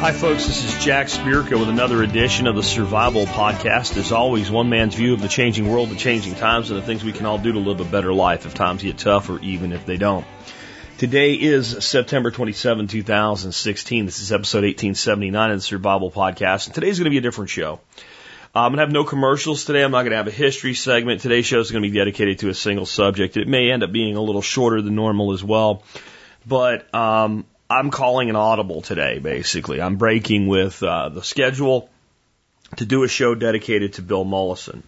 Hi, folks. This is Jack Spirko with another edition of the Survival Podcast. As always, one man's view of the changing world, the changing times, and the things we can all do to live a better life if times get tough or even if they don't. Today is September 27, 2016. This is episode 1879 of the Survival Podcast. And today's going to be a different show. I'm going to have no commercials today. I'm not going to have a history segment. Today's show is going to be dedicated to a single subject. It may end up being a little shorter than normal as well. But um, I'm calling an audible today, basically. I'm breaking with uh, the schedule to do a show dedicated to Bill Mollison.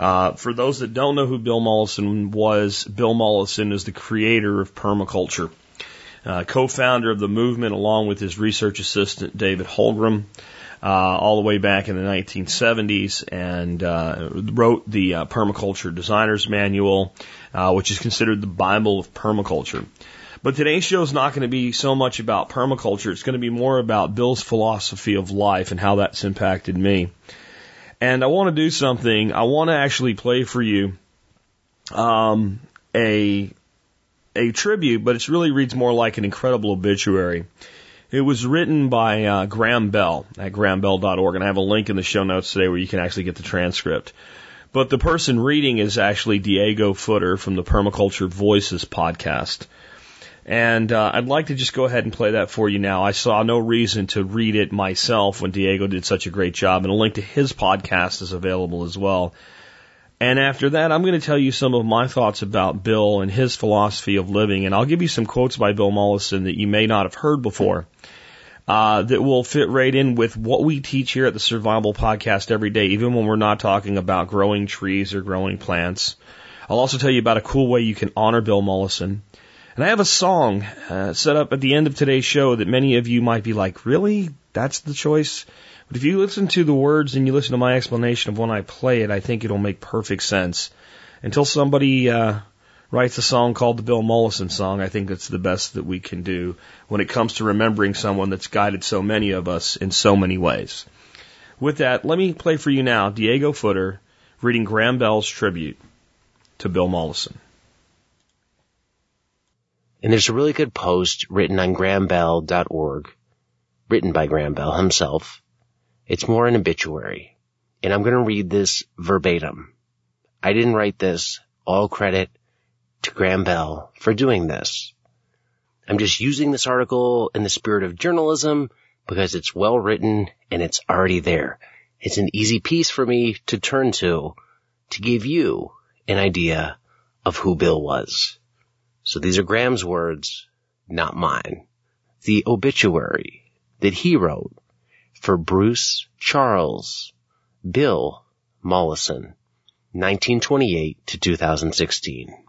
Uh, for those that don't know who Bill Mollison was, Bill Mollison is the creator of permaculture, uh, co-founder of the movement along with his research assistant David Holmgren, uh, all the way back in the 1970s, and uh, wrote the uh, Permaculture Designer's Manual, uh, which is considered the Bible of permaculture. But today's show is not going to be so much about permaculture. It's going to be more about Bill's philosophy of life and how that's impacted me. And I want to do something. I want to actually play for you um, a a tribute, but it really reads more like an incredible obituary. It was written by uh, Graham Bell at grahambell.org, and I have a link in the show notes today where you can actually get the transcript. But the person reading is actually Diego Footer from the Permaculture Voices podcast. And uh, I'd like to just go ahead and play that for you now. I saw no reason to read it myself when Diego did such a great job, and a link to his podcast is available as well. And after that, I'm going to tell you some of my thoughts about Bill and his philosophy of living, and I'll give you some quotes by Bill Mollison that you may not have heard before. Uh, that will fit right in with what we teach here at the Survival Podcast every day, even when we're not talking about growing trees or growing plants. I'll also tell you about a cool way you can honor Bill Mollison. And I have a song uh, set up at the end of today's show that many of you might be like, really? That's the choice? But if you listen to the words and you listen to my explanation of when I play it, I think it'll make perfect sense. Until somebody uh, writes a song called the Bill Mollison song, I think it's the best that we can do when it comes to remembering someone that's guided so many of us in so many ways. With that, let me play for you now Diego Footer reading Graham Bell's tribute to Bill Mollison. And there's a really good post written on grahambell.org, written by Graham Bell himself. It's more an obituary. And I'm going to read this verbatim. I didn't write this. All credit to Graham Bell for doing this. I'm just using this article in the spirit of journalism because it's well written and it's already there. It's an easy piece for me to turn to to give you an idea of who Bill was. So these are Graham's words, not mine. The obituary that he wrote for Bruce Charles Bill Mollison, 1928 to 2016.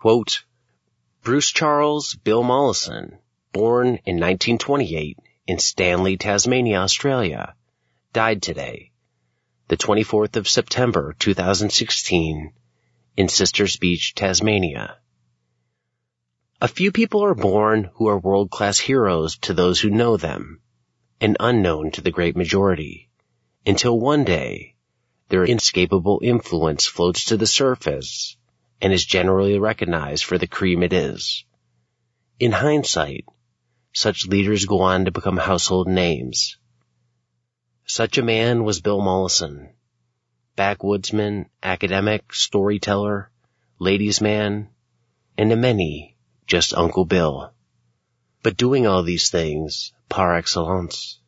Quote, Bruce Charles Bill Mollison, born in 1928 in Stanley, Tasmania, Australia, died today, the 24th of September 2016, in Sisters Beach, Tasmania. A few people are born who are world-class heroes to those who know them, and unknown to the great majority, until one day their inescapable influence floats to the surface and is generally recognized for the cream it is. In hindsight, such leaders go on to become household names. Such a man was Bill Mollison, backwoodsman, academic, storyteller, ladies man, and a many just Uncle Bill, but doing all these things par excellence.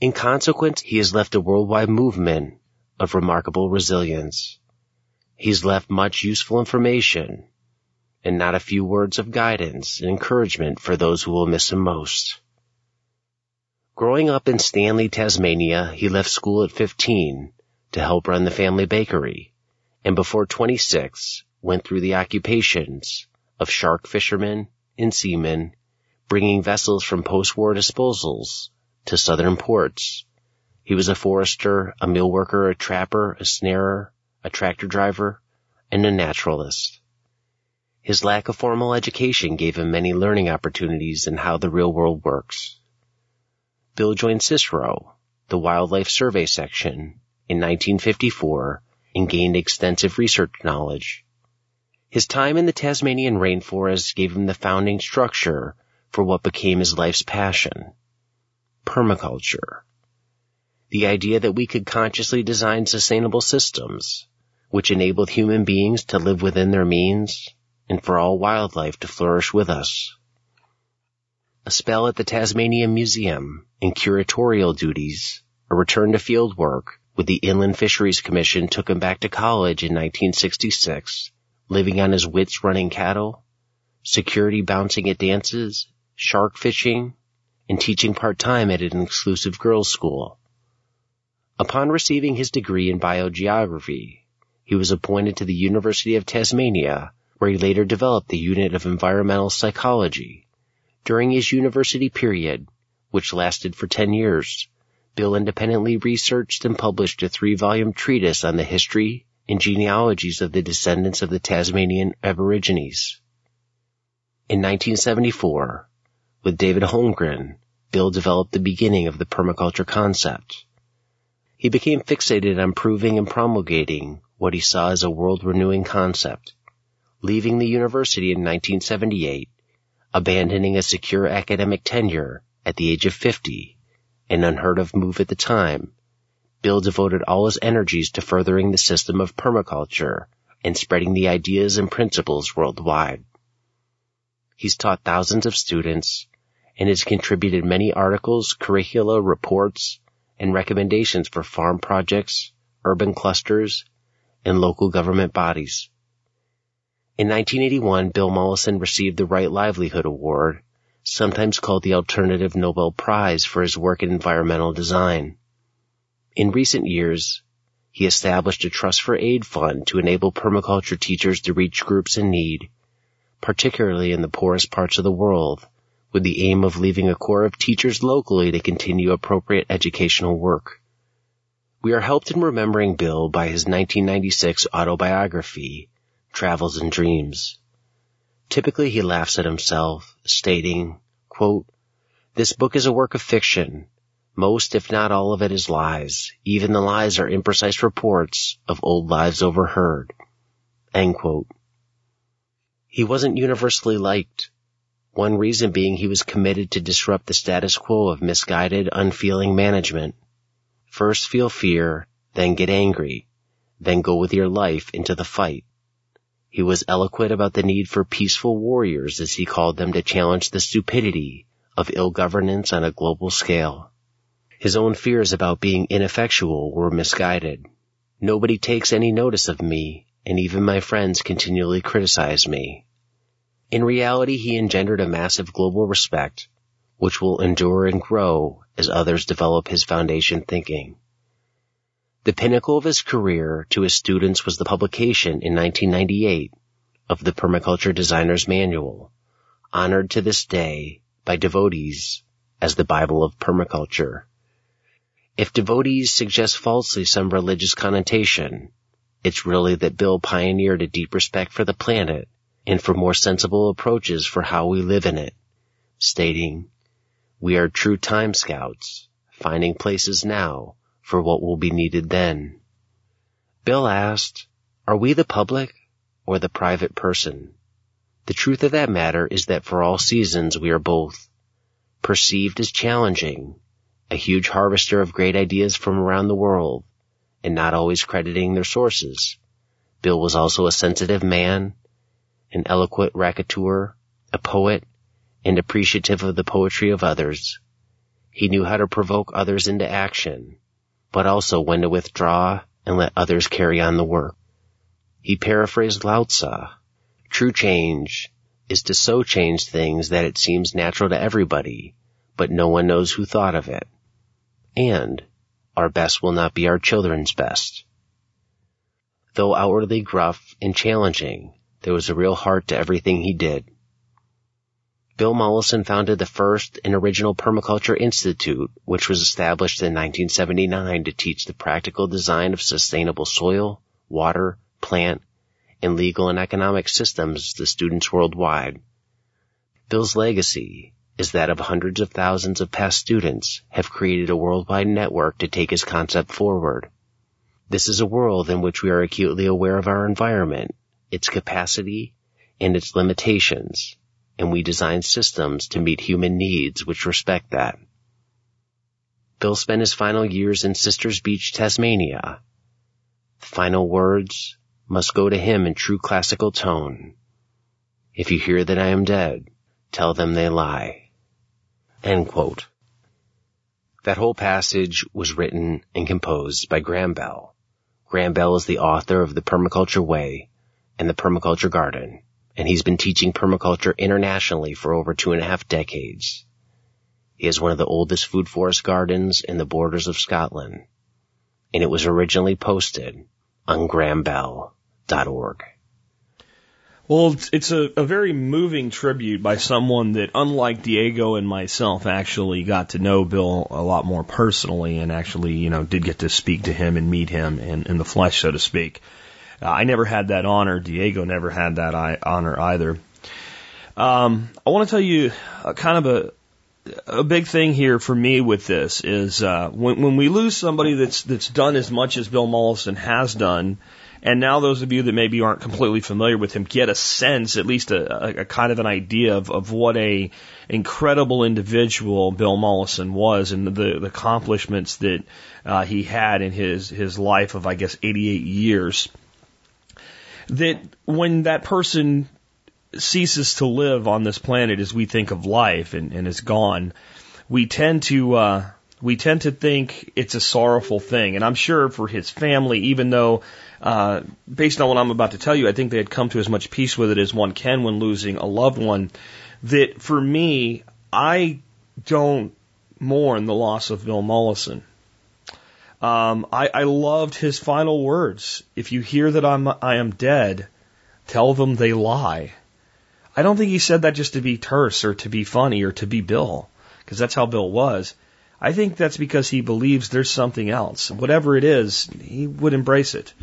In consequence, he has left a worldwide movement of remarkable resilience. He's left much useful information and not a few words of guidance and encouragement for those who will miss him most. Growing up in Stanley, Tasmania, he left school at 15 to help run the family bakery and before 26 went through the occupations of shark fishermen and seamen, bringing vessels from post-war disposals to southern ports. He was a forester, a mill worker, a trapper, a snarer, a tractor driver, and a naturalist. His lack of formal education gave him many learning opportunities in how the real world works. Bill joined CSIRO, the Wildlife Survey Section, in 1954 and gained extensive research knowledge. His time in the Tasmanian rainforest gave him the founding structure for what became his life's passion, permaculture. The idea that we could consciously design sustainable systems, which enabled human beings to live within their means and for all wildlife to flourish with us. A spell at the Tasmanian Museum and curatorial duties, a return to field work with the Inland Fisheries Commission took him back to college in 1966, living on his wits running cattle, security bouncing at dances, shark fishing, and teaching part-time at an exclusive girls' school. Upon receiving his degree in biogeography, he was appointed to the University of Tasmania, where he later developed the unit of environmental psychology. During his university period, which lasted for 10 years, Bill independently researched and published a three-volume treatise on the history and genealogies of the descendants of the Tasmanian Aborigines. In 1974, with David Holmgren, Bill developed the beginning of the permaculture concept. He became fixated on proving and promulgating what he saw as a world-renewing concept, leaving the university in 1978, abandoning a secure academic tenure at the age of 50, an unheard of move at the time. Bill devoted all his energies to furthering the system of permaculture and spreading the ideas and principles worldwide. He's taught thousands of students and has contributed many articles, curricula, reports, and recommendations for farm projects, urban clusters, and local government bodies. In 1981, Bill Mollison received the Right Livelihood Award, sometimes called the Alternative Nobel Prize for his work in environmental design. In recent years, he established a Trust for Aid fund to enable permaculture teachers to reach groups in need, particularly in the poorest parts of the world, with the aim of leaving a core of teachers locally to continue appropriate educational work. We are helped in remembering Bill by his 1996 autobiography, Travels and Dreams. Typically he laughs at himself, stating, quote, This book is a work of fiction. Most, if not all of it is lies. Even the lies are imprecise reports of old lives overheard. End quote. He wasn't universally liked. One reason being he was committed to disrupt the status quo of misguided, unfeeling management. First feel fear, then get angry, then go with your life into the fight. He was eloquent about the need for peaceful warriors, as he called them, to challenge the stupidity of ill governance on a global scale. His own fears about being ineffectual were misguided. Nobody takes any notice of me, and even my friends continually criticize me. In reality, he engendered a massive global respect, which will endure and grow as others develop his foundation thinking. The pinnacle of his career to his students was the publication in 1998 of the Permaculture Designer's Manual, honored to this day by devotees as the Bible of permaculture. If devotees suggest falsely some religious connotation, it's really that Bill pioneered a deep respect for the planet and for more sensible approaches for how we live in it, stating, we are true time scouts, finding places now for what will be needed then. Bill asked, are we the public or the private person? The truth of that matter is that for all seasons we are both. Perceived as challenging, a huge harvester of great ideas from around the world, and not always crediting their sources. Bill was also a sensitive man an eloquent raconteur, a poet, and appreciative of the poetry of others. He knew how to provoke others into action, but also when to withdraw and let others carry on the work. He paraphrased Lao Tzu, true change is to so change things that it seems natural to everybody, but no one knows who thought of it. And our best will not be our children's best. Though outwardly gruff and challenging, there was a real heart to everything he did. Bill Mollison founded the first and original Permaculture Institute, which was established in 1979 to teach the practical design of sustainable soil, water, plant, and legal and economic systems to students worldwide. Bill's legacy is that of hundreds of thousands of past students have created a worldwide network to take his concept forward. This is a world in which we are acutely aware of our environment, its capacity, and its limitations, and we design systems to meet human needs which respect that. Bill spent his final years in Sisters Beach, Tasmania. The final words must go to him in true classical tone. If you hear that I am dead, tell them they lie. End quote. That whole passage was written and composed by Graham Bell. Graham Bell is the author of The Permaculture Way and The Permaculture Garden, and he's been teaching permaculture internationally for over two and a half decades. He has one of the oldest food forest gardens in the borders of Scotland, and it was originally posted on grahambell.org. Well, it's, a, a very moving tribute by someone that, unlike Diego and myself, actually got to know Bill a lot more personally and actually, you know, did get to speak to him and meet him in, in the flesh, so to speak. Uh, I never had that honor. Diego never had that honor either. Um, I want to tell you a, kind of a, a big thing here for me with this is uh, when, when we lose somebody that's that's done as much as Bill Mollison has done, and now those of you that maybe aren't completely familiar with him get a sense, at least a, a, a kind of an idea of, of what a incredible individual Bill Mollison was and the, the accomplishments that uh, he had in his his life of I guess 88 years. That when that person ceases to live on this planet as we think of life and, and is gone, we tend to uh, we tend to think it's a sorrowful thing. And I'm sure for his family, even though uh, based on what I'm about to tell you, I think they had come to as much peace with it as one can when losing a loved one. That for me, I don't mourn the loss of Bill Mollison. Um, I, I loved his final words. If you hear that I'm I am dead, tell them they lie. I don't think he said that just to be terse or to be funny or to be Bill, because that's how Bill was. I think that's because he believes there's something else. Whatever it is, he would embrace it.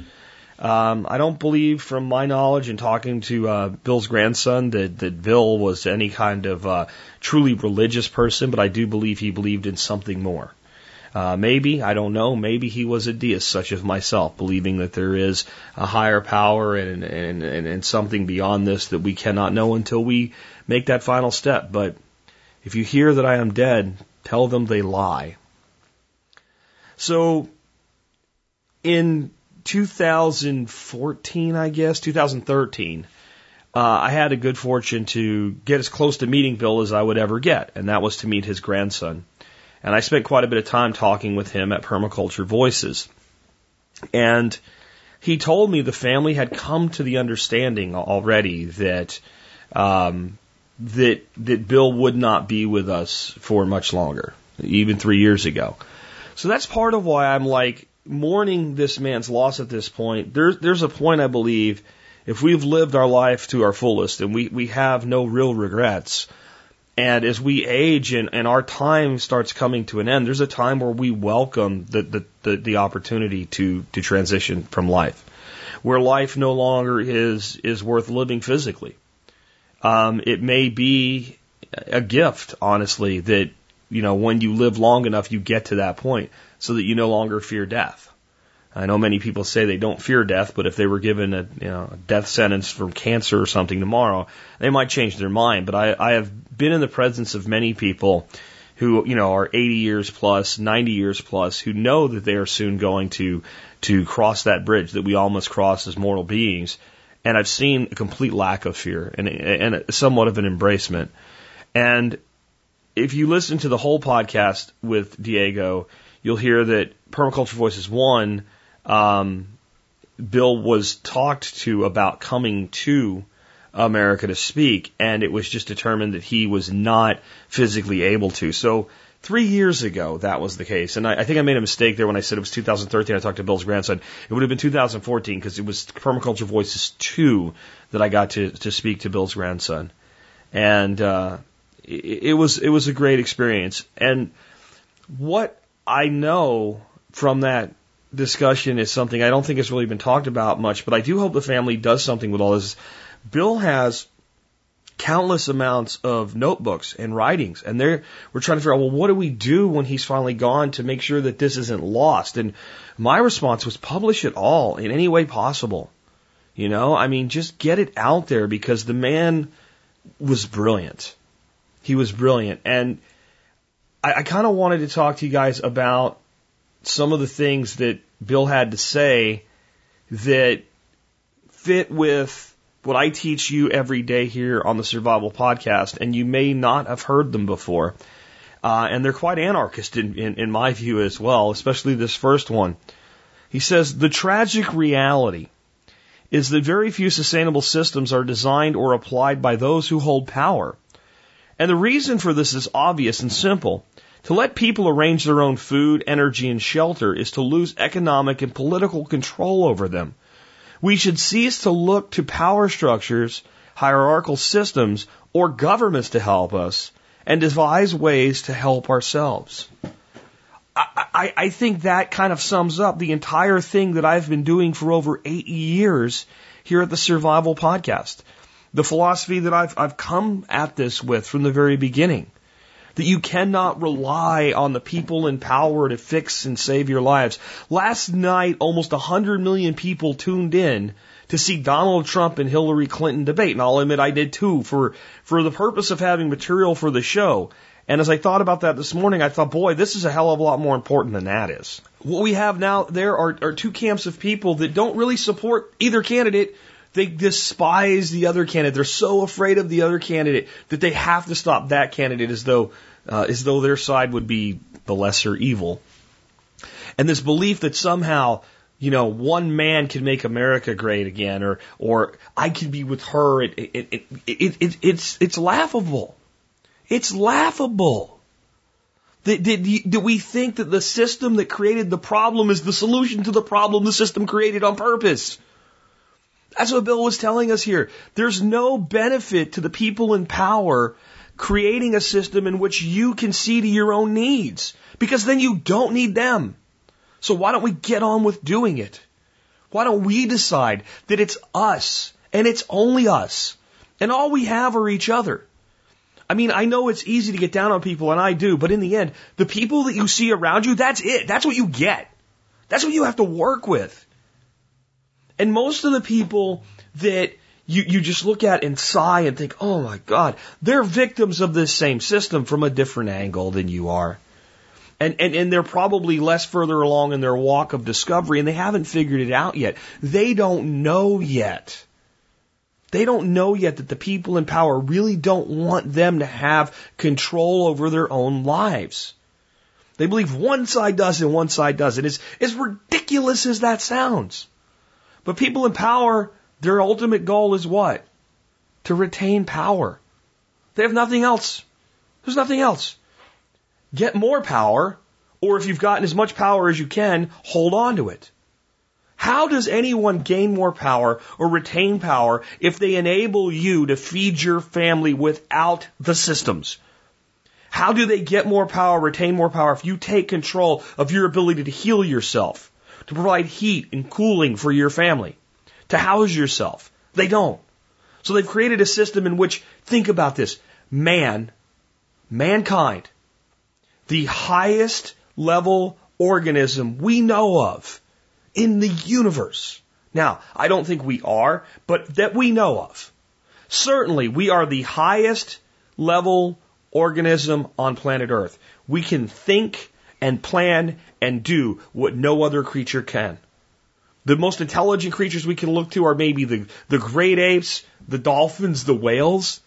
Um, I don't believe, from my knowledge and talking to uh, Bill's grandson, that, that Bill was any kind of uh, truly religious person, but I do believe he believed in something more. Uh, maybe, I don't know, maybe he was a deist such as myself, believing that there is a higher power and, and, and, and something beyond this that we cannot know until we make that final step. But if you hear that I am dead, tell them they lie. So, in 2014, I guess, 2013, uh, I had a good fortune to get as close to meeting Bill as I would ever get, and that was to meet his grandson. And I spent quite a bit of time talking with him at Permaculture Voices. And he told me the family had come to the understanding already that um, that that Bill would not be with us for much longer, even three years ago. So that's part of why I'm like mourning this man's loss at this point. There's there's a point I believe if we've lived our life to our fullest and we, we have no real regrets, and as we age and, and our time starts coming to an end, there's a time where we welcome the, the, the, the opportunity to, to transition from life, where life no longer is, is worth living physically. Um, it may be a gift, honestly, that, you know, when you live long enough, you get to that point so that you no longer fear death. I know many people say they don't fear death, but if they were given a, you know, a death sentence from cancer or something tomorrow, they might change their mind. But I, I have been in the presence of many people who, you know, are 80 years plus, 90 years plus, who know that they are soon going to, to cross that bridge that we all must cross as mortal beings. And I've seen a complete lack of fear and, and somewhat of an embracement. And if you listen to the whole podcast with Diego, you'll hear that Permaculture Voices 1 um, Bill was talked to about coming to America to speak, and it was just determined that he was not physically able to. So three years ago, that was the case. And I, I think I made a mistake there when I said it was 2013. I talked to Bill's grandson. It would have been 2014 because it was Permaculture Voices 2 that I got to, to speak to Bill's grandson. And, uh, it, it was, it was a great experience. And what I know from that discussion is something I don't think has really been talked about much, but I do hope the family does something with all this. Bill has countless amounts of notebooks and writings. And they're, we're trying to figure out, well, what do we do when he's finally gone to make sure that this isn't lost? And my response was publish it all in any way possible. You know, I mean, just get it out there because the man was brilliant. He was brilliant. And I, I kind of wanted to talk to you guys about some of the things that Bill had to say that fit with what I teach you every day here on the Survival Podcast, and you may not have heard them before. Uh, and they're quite anarchist in, in, in my view as well, especially this first one. He says, the tragic reality is that very few sustainable systems are designed or applied by those who hold power. And the reason for this is obvious and simple. To let people arrange their own food, energy, and shelter is to lose economic and political control over them. We should cease to look to power structures, hierarchical systems, or governments to help us and devise ways to help ourselves. I, I, I think that kind of sums up the entire thing that I've been doing for over eight years here at the Survival Podcast. The philosophy that I've, I've come at this with from the very beginning that you cannot rely on the people in power to fix and save your lives. Last night, almost 100 million people tuned in to see Donald Trump and Hillary Clinton debate. And I'll admit I did too for, for the purpose of having material for the show. And as I thought about that this morning, I thought, boy, this is a hell of a lot more important than that is. What we have now there are, are two camps of people that don't really support either candidate. They despise the other candidate. They're so afraid of the other candidate that they have to stop that candidate as though, uh, as though their side would be the lesser evil. And this belief that somehow, you know, one man can make America great again, or or I can be with her. It, it, it, it, it it's it's laughable. It's laughable. That we think that the system that created the problem is the solution to the problem the system created on purpose. That's what Bill was telling us here. There's no benefit to the people in power creating a system in which you can see to your own needs because then you don't need them. So why don't we get on with doing it? Why don't we decide that it's us and it's only us and all we have are each other? I mean, I know it's easy to get down on people and I do, but in the end, the people that you see around you, that's it. That's what you get. That's what you have to work with. And most of the people that you, you just look at and sigh and think, oh my God, they're victims of this same system from a different angle than you are. And, and, and they're probably less further along in their walk of discovery and they haven't figured it out yet. They don't know yet. They don't know yet that the people in power really don't want them to have control over their own lives. They believe one side does and one side doesn't. As, as ridiculous as that sounds. But people in power, their ultimate goal is what? To retain power. They have nothing else. There's nothing else. Get more power, or if you've gotten as much power as you can, hold on to it. How does anyone gain more power or retain power if they enable you to feed your family without the systems? How do they get more power, retain more power if you take control of your ability to heal yourself? To provide heat and cooling for your family, to house yourself. They don't. So they've created a system in which, think about this, man, mankind, the highest level organism we know of in the universe. Now, I don't think we are, but that we know of. Certainly, we are the highest level organism on planet Earth. We can think and plan and do what no other creature can. The most intelligent creatures we can look to are maybe the, the great apes, the dolphins, the whales.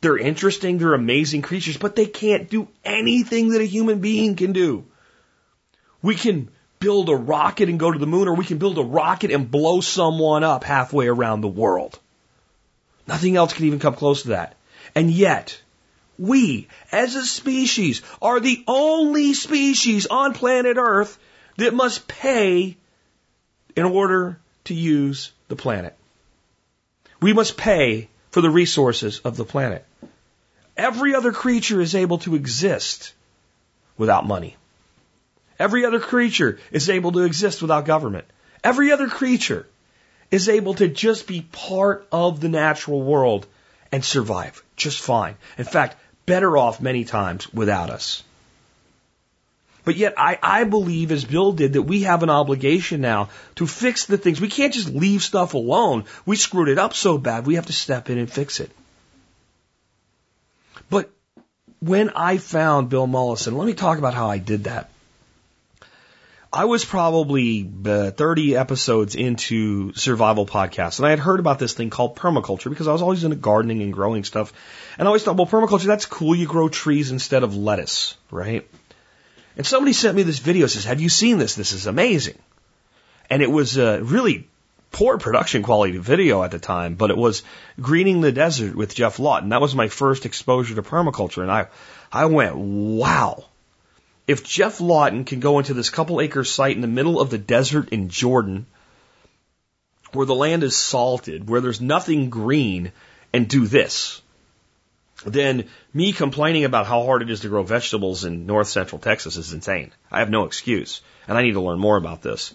They're interesting, they're amazing creatures, but they can't do anything that a human being can do. We can build a rocket and go to the moon, or we can build a rocket and blow someone up halfway around the world. Nothing else can even come close to that. And yet, we, as a species, are the only species on planet Earth that must pay in order to use the planet. We must pay for the resources of the planet. Every other creature is able to exist without money. Every other creature is able to exist without government. Every other creature is able to just be part of the natural world and survive just fine. In fact, better off many times without us. But yet I, I believe as Bill did that we have an obligation now to fix the things. We can't just leave stuff alone. We screwed it up so bad, we have to step in and fix it. But when I found Bill Mollison, let me talk about how I did that. I was probably uh, 30 episodes into survival podcasts, and I had heard about this thing called permaculture because I was always into gardening and growing stuff. And I always thought, well, permaculture, that's cool. You grow trees instead of lettuce, right? And somebody sent me this video, says, have you seen this? This is amazing. And it was a really poor production quality video at the time, but it was Greening the Desert with Geoff Lawton. That was my first exposure to permaculture. And I, I went, wow if Geoff Lawton can go into this couple acre site in the middle of the desert in Jordan, where the land is salted, where there's nothing green, and do this, then me complaining about how hard it is to grow vegetables in north central Texas is insane. I have no excuse, and I need to learn more about this.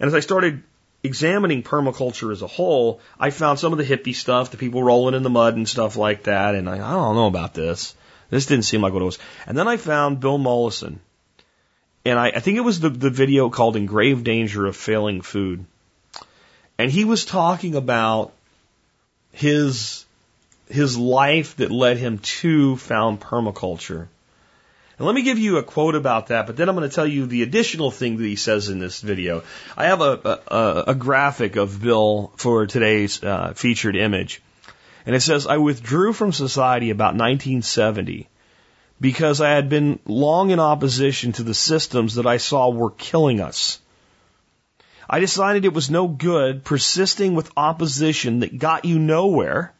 And as I started examining permaculture as a whole, I found some of the hippie stuff, the people rolling in the mud and stuff like that, and I, I don't know about this. This didn't seem like what it was. And then I found Bill Mollison. And I, I think it was the, the video called In Grave Danger of Falling Food. And he was talking about his, his life that led him to found permaculture. And let me give you a quote about that, but then I'm going to tell you the additional thing that he says in this video. I have a, a, a graphic of Bill for today's uh, featured image. And it says, I withdrew from society about 1970 because I had been long in opposition to the systems that I saw were killing us. I decided it was no good persisting with opposition that got you nowhere.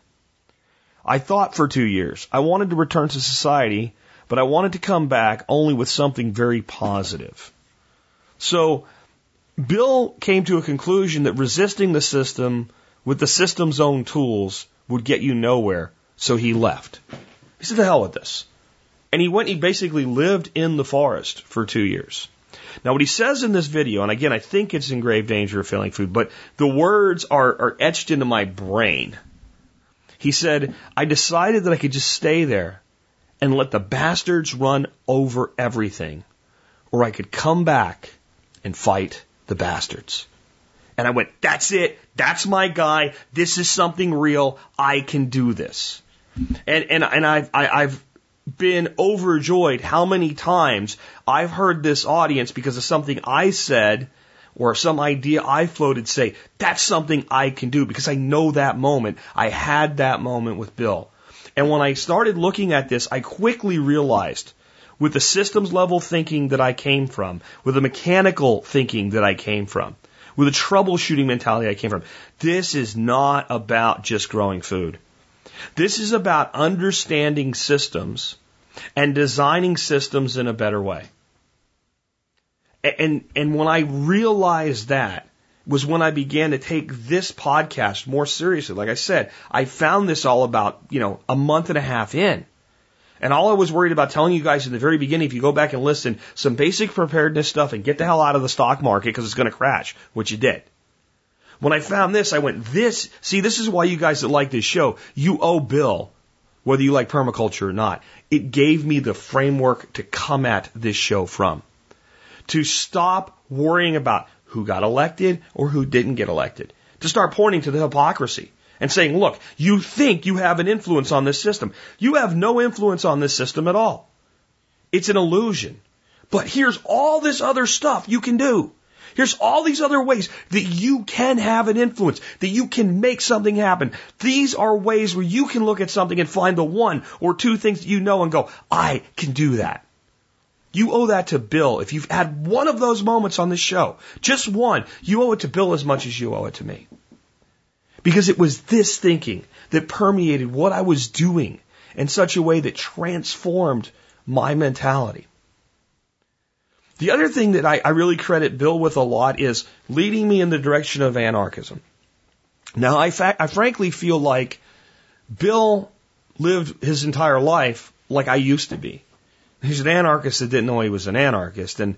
I thought for two years. I wanted to return to society, but I wanted to come back only with something very positive. So, Bill came to a conclusion that resisting the system with the system's own tools would get you nowhere. So he left. He said, the hell with this. And he went, he basically lived in the forest for two years. Now, what he says in this video, and again, I think it's in grave danger of falling food, but the words are, are etched into my brain. He said, I decided that I could just stay there and let the bastards run over everything, or I could come back and fight the bastards. And I went, that's it. That's my guy. This is something real. I can do this. And, and, and I've, I, I've been overjoyed how many times I've heard this audience because of something I said or some idea I floated say, that's something I can do because I know that moment. I had that moment with Bill. And when I started looking at this, I quickly realized with the systems level thinking that I came from, with the mechanical thinking that I came from, with a troubleshooting mentality I came from. This is not about just growing food. This is about understanding systems and designing systems in a better way. And, and when I realized that was when I began to take this podcast more seriously. Like I said, I found this all about, you know, a month and a half in. And all I was worried about telling you guys in the very beginning, if you go back and listen, some basic preparedness stuff and get the hell out of the stock market because it's going to crash, which you did. When I found this, I went, this, see, this is why you guys that like this show, you owe Bill, whether you like permaculture or not. It gave me the framework to come at this show from. To stop worrying about who got elected or who didn't get elected. To start pointing to the hypocrisy and saying, look, you think you have an influence on this system. You have no influence on this system at all. It's an illusion. But here's all this other stuff you can do. Here's all these other ways that you can have an influence, that you can make something happen. These are ways where you can look at something and find the one or two things that you know and go, I can do that. You owe that to Bill. If you've had one of those moments on this show, just one, you owe it to Bill as much as you owe it to me. Because it was this thinking that permeated what I was doing in such a way that transformed my mentality. The other thing that I, I really credit Bill with a lot is leading me in the direction of anarchism. Now, I, fa- I frankly feel like Bill lived his entire life like I used to be. He's an anarchist that didn't know he was an anarchist. And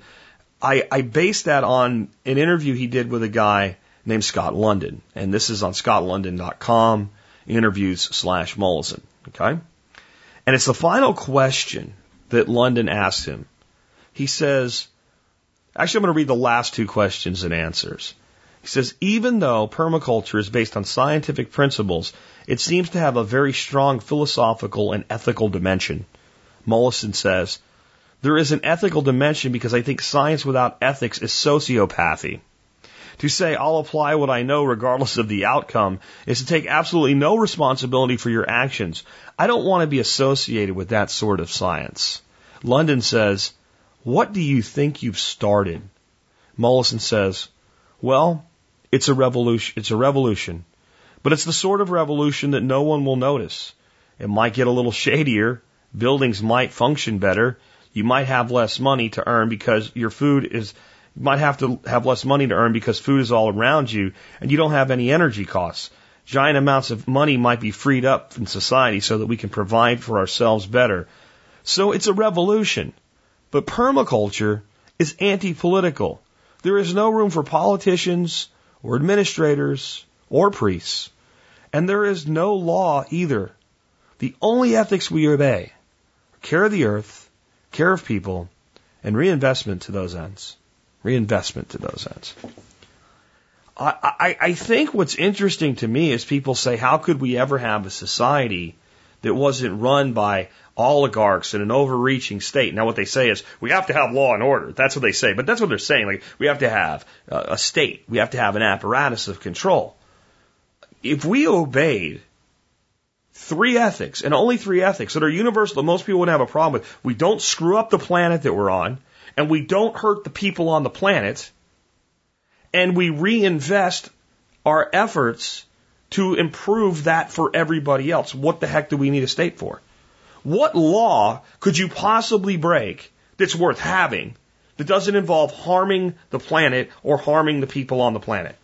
I, I based that on an interview he did with a guy named Scott London. And this is on scottlondon.com. interviews slash Mollison. Okay? And it's the final question that London asks him. He says, actually, I'm going to read the last two questions and answers. He says, even though permaculture is based on scientific principles, it seems to have a very strong philosophical and ethical dimension. Mollison says, there is an ethical dimension because I think science without ethics is sociopathy. To say, I'll apply what I know regardless of the outcome is to take absolutely no responsibility for your actions. I don't want to be associated with that sort of science. London says, what do you think you've started? Mollison says, well, it's a revolution, it's a revolution, but it's the sort of revolution that no one will notice. It might get a little shadier. Buildings might function better. You might have less money to earn because your food is, you might have to have less money to earn because food is all around you and you don't have any energy costs. Giant amounts of money might be freed up in society so that we can provide for ourselves better. So it's a revolution. But permaculture is anti-political. There is no room for politicians or administrators or priests. And there is no law either. The only ethics we obey are care of the earth, care of people, and reinvestment to those ends. Reinvestment to those ends. I, I, I think what's interesting to me is people say, how could we ever have a society that wasn't run by oligarchs in an overreaching state? Now, what they say is, we have to have law and order. That's what they say. But that's what they're saying. Like, we have to have a state. We have to have an apparatus of control. If we obeyed three ethics, and only three ethics that are universal that most people wouldn't have a problem with. We don't screw up the planet that we're on, and we don't hurt the people on the planet, and we reinvest our efforts to improve that for everybody else. What the heck do we need a state for? What law could you possibly break that's worth having that doesn't involve harming the planet or harming the people on the planet?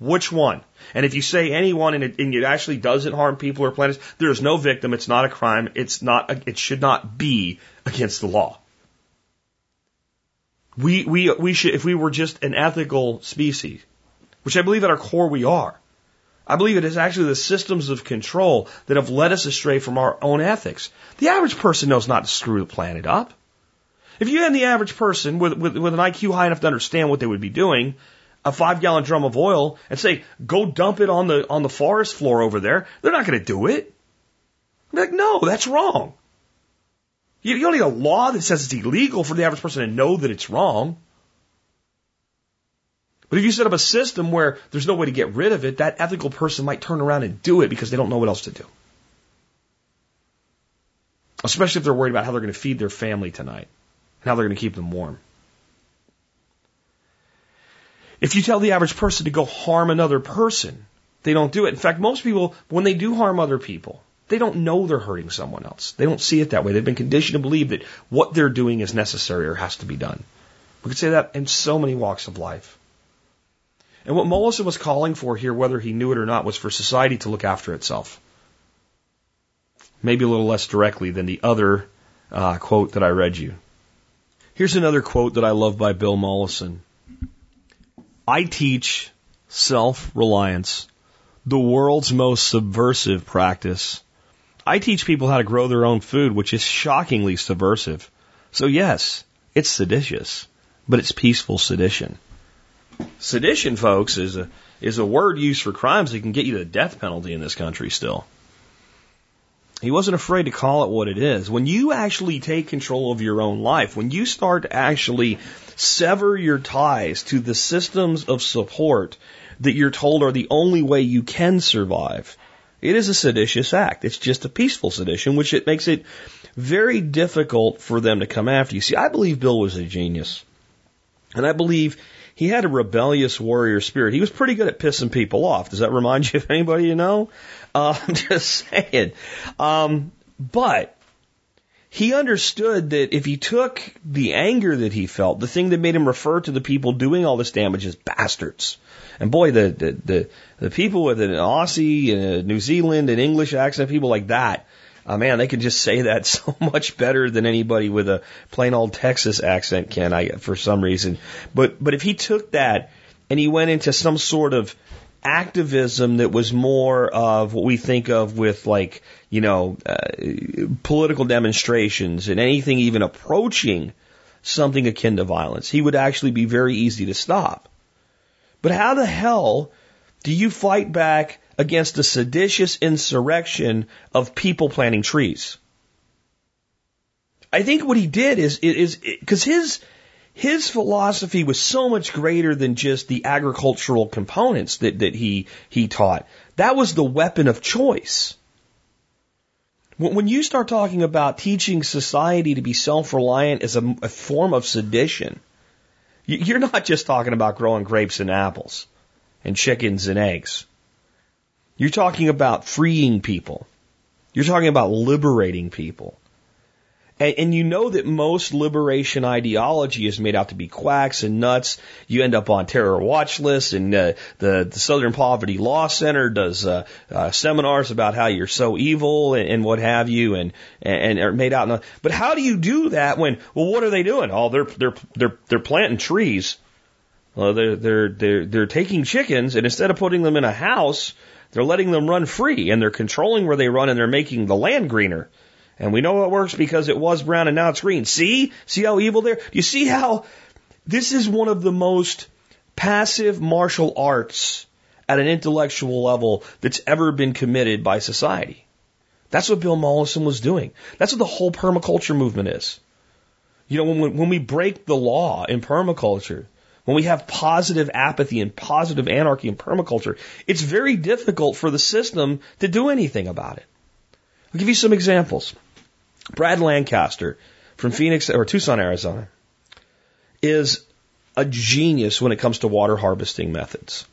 Which one? And if you say anyone and it, and it actually doesn't harm people or planets, there is no victim. It's not a crime. It's not. A, it should not be against the law. We we we should if we were just an ethical species, which I believe at our core we are. I believe it is actually the systems of control that have led us astray from our own ethics. The average person knows not to screw the planet up. If you had the average person with, with, with an IQ high enough to understand what they would be doing, a five gallon drum of oil and say, go dump it on the, on the forest floor over there, they're not going to do it. I'm like, no, that's wrong. You, don't need a law that says it's illegal for the average person to know that it's wrong. But if you set up a system where there's no way to get rid of it, that ethical person might turn around and do it because they don't know what else to do. Especially if they're worried about how they're going to feed their family tonight and how they're going to keep them warm. If you tell the average person to go harm another person, they don't do it. In fact, most people, when they do harm other people, they don't know they're hurting someone else. They don't see it that way. They've been conditioned to believe that what they're doing is necessary or has to be done. We could say that in so many walks of life. And what Mollison was calling for here, whether he knew it or not, was for society to look after itself. Maybe a little less directly than the other uh, quote that I read you. Here's another quote that I love by Bill Mollison. I teach self reliance, the world's most subversive practice. I teach people how to grow their own food, which is shockingly subversive. So, yes, it's seditious, but it's peaceful sedition. Sedition, folks, is a, is a word used for crimes that can get you the death penalty in this country still. He wasn't afraid to call it what it is. When you actually take control of your own life, when you start to actually sever your ties to the systems of support that you're told are the only way you can survive, it is a seditious act. It's just a peaceful sedition, which it makes it very difficult for them to come after you. See, I believe Bill was a genius. And I believe he had a rebellious warrior spirit. He was pretty good at pissing people off. Does that remind you of anybody you know? Uh, I'm just saying. Um, but he understood that if he took the anger that he felt, the thing that made him refer to the people doing all this damage as bastards. And boy, the, the, the, the people with an Aussie and a New Zealand and English accent, people like that, uh, man, they can just say that so much better than anybody with a plain old Texas accent can, I, for some reason. But, but if he took that and he went into some sort of activism that was more of what we think of with like, you know, uh, political demonstrations and anything even approaching something akin to violence, he would actually be very easy to stop. But how the hell do you fight back against a seditious insurrection of people planting trees? I think what he did is is because his his philosophy was so much greater than just the agricultural components that, that he he taught. That was the weapon of choice. When you start talking about teaching society to be self-reliant as a, a form of sedition, you're not just talking about growing grapes and apples and chickens and eggs. You're talking about freeing people. You're talking about liberating people. And, and, you know that most liberation ideology is made out to be quacks and nuts. You end up on terror watch lists, and uh, the, the Southern Poverty Law Center does uh, uh, seminars about how you're so evil and, and what have you, and and are made out. But how do you do that when? Well, what are they doing? Oh, they're they're they're they're planting trees. Well, they're they're they're they're taking chickens, and instead of putting them in a house, they're letting them run free, and they're controlling where they run, and they're making the land greener. And we know it works because it was brown and now it's green. See? See how evil there? You see how this is one of the most passive martial arts at an intellectual level that's ever been committed by society? That's what Bill Mollison was doing. That's what the whole permaculture movement is. You know, when, when we break the law in permaculture, when we have positive apathy and positive anarchy in permaculture, it's very difficult for the system to do anything about it. I'll give you some examples. Brad Lancaster from Phoenix or Tucson, Arizona, is a genius when it comes to water harvesting methods.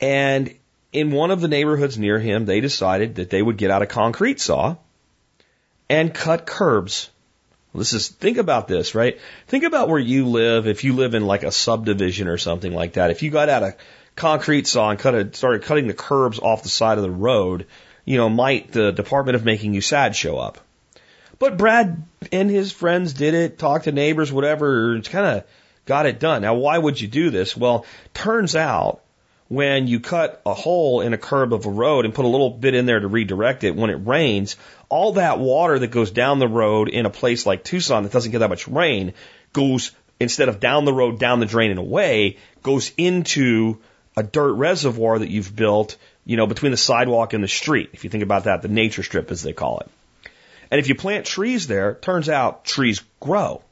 And in one of the neighborhoods near him, they decided that they would get out a concrete saw and cut curbs. This is, think about this, right? Think about where you live, if you live in like a subdivision or something like that. If you got out a concrete saw and cut a, started cutting the curbs off the side of the road, you know, might the Department of Making You Sad show up? But Brad and his friends did it, talked to neighbors, whatever, it's kind of got it done. Now, why would you do this? Well, turns out when you cut a hole in a curb of a road and put a little bit in there to redirect it, when it rains, all that water that goes down the road in a place like Tucson that doesn't get that much rain goes, instead of down the road, down the drain and away, goes into a dirt reservoir that you've built, you know, between the sidewalk and the street. If you think about that, the nature strip as they call it. And if you plant trees there, turns out trees grow.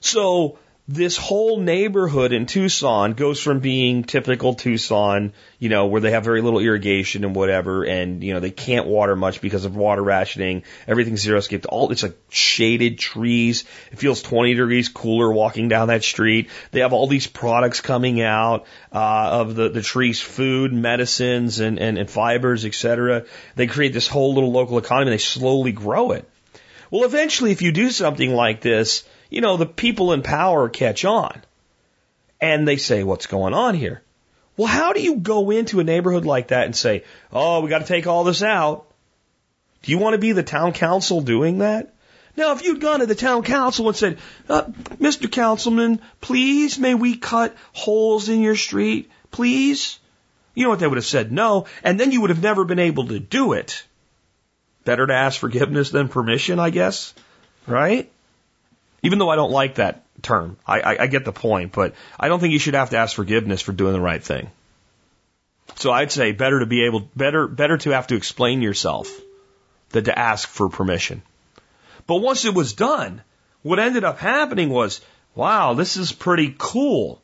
So this whole neighborhood in Tucson goes from being typical Tucson, you know, where they have very little irrigation and whatever, and you know they can't water much because of water rationing. Everything's xeriscaped. All it's like shaded trees. It feels 20 degrees cooler walking down that street. They have all these products coming out uh, of the the trees, food, medicines, and and, and fibers, etc. They create this whole little local economy. They slowly grow it. Well, eventually, if you do something like this you know, the people in power catch on and they say, what's going on here? Well, how do you go into a neighborhood like that and say, oh, we got to take all this out? Do you want to be the town council doing that? Now, if you'd gone to the town council and said, uh, Mr. Councilman, please may we cut holes in your street, please? You know what they would have said? No. And then you would have never been able to do it. Better to ask forgiveness than permission, I guess. Right? Even though I don't like that term, I, I, I get the point, but I don't think you should have to ask forgiveness for doing the right thing. So I'd say better to be able, better, better to have to explain yourself than to ask for permission. But once it was done, what ended up happening was, wow, this is pretty cool.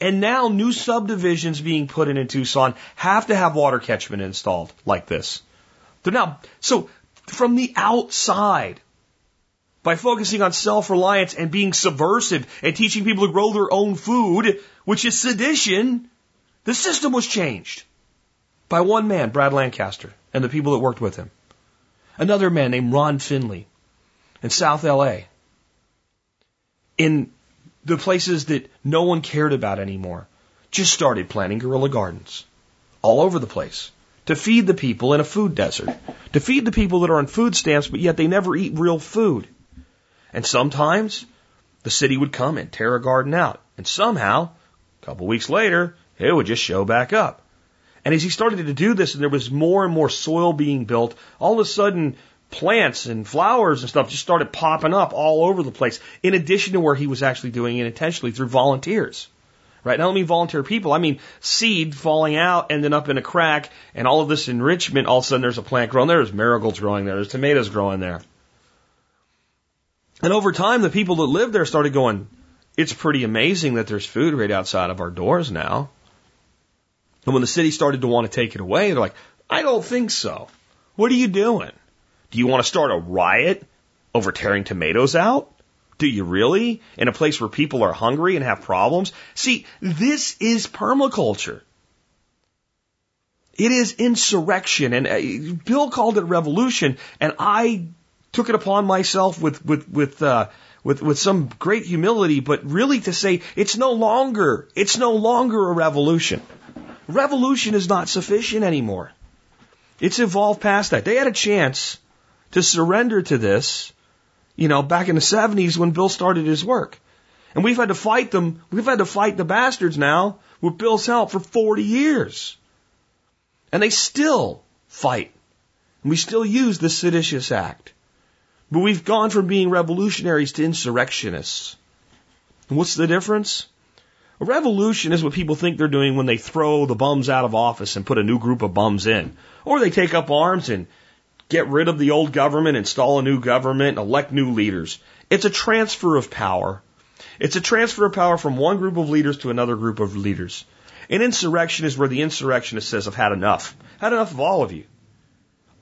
And now new subdivisions being put in in Tucson have to have water catchment installed like this. They're now, so from the outside, by focusing on self-reliance and being subversive and teaching people to grow their own food, which is sedition, the system was changed by one man, Brad Lancaster, and the people that worked with him. Another man named Ron Finley in South LA. In the places that no one cared about anymore, just started planting guerrilla gardens all over the place to feed the people in a food desert, to feed the people that are on food stamps, but yet they never eat real food. And sometimes the city would come and tear a garden out. And somehow, a couple weeks later, it would just show back up. And as he started to do this, and there was more and more soil being built, all of a sudden plants and flowers and stuff just started popping up all over the place, in addition to where he was actually doing it intentionally through volunteers. Right? And I don't mean volunteer people, I mean seed falling out, ending up in a crack, and all of this enrichment, all of a sudden there's a plant growing there, there's marigolds growing there, there's tomatoes growing there. And over time, the people that lived there started going, it's pretty amazing that there's food right outside of our doors now. And when the city started to want to take it away, they're like, I don't think so. What are you doing? Do you want to start a riot over tearing tomatoes out? Do you really? In a place where people are hungry and have problems? See, this is permaculture. It is insurrection, and uh, Bill called it revolution, and I took it upon myself with with with uh, with with some great humility, but really to say it's no longer it's no longer a revolution. Revolution is not sufficient anymore. It's evolved past that. They had a chance to surrender to this, you know, back in the 70s when Bill started his work. And we've had to fight them. We've had to fight the bastards now with Bill's help for 40 years. And they still fight. And we still use the Seditious Act. But we've gone from being revolutionaries to insurrectionists. And what's the difference? A revolution is what people think they're doing when they throw the bums out of office and put a new group of bums in. Or they take up arms and get rid of the old government, install a new government, elect new leaders. It's a transfer of power. It's a transfer of power from one group of leaders to another group of leaders. An insurrection is where the insurrectionist says, I've had enough. Had enough of all of you.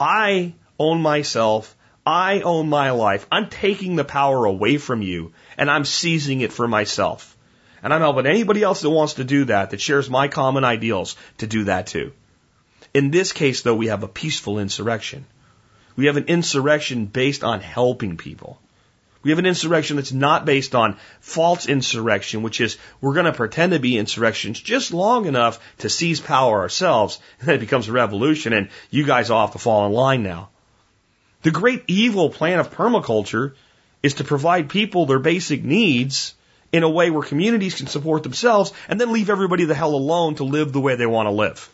I own myself. I own my life. I'm taking the power away from you and I'm seizing it for myself. And I'm helping anybody else that wants to do that, that shares my common ideals, to do that too. In this case, though, we have a peaceful insurrection. We have an insurrection based on helping people. We have an insurrection that's not based on false insurrection, which is we're going to pretend to be insurrections just long enough to seize power ourselves, and then it becomes a revolution, and you guys all have to fall in line now. The great evil plan of permaculture is to provide people their basic needs in a way where communities can support themselves and then leave everybody the hell alone to live the way they want to live.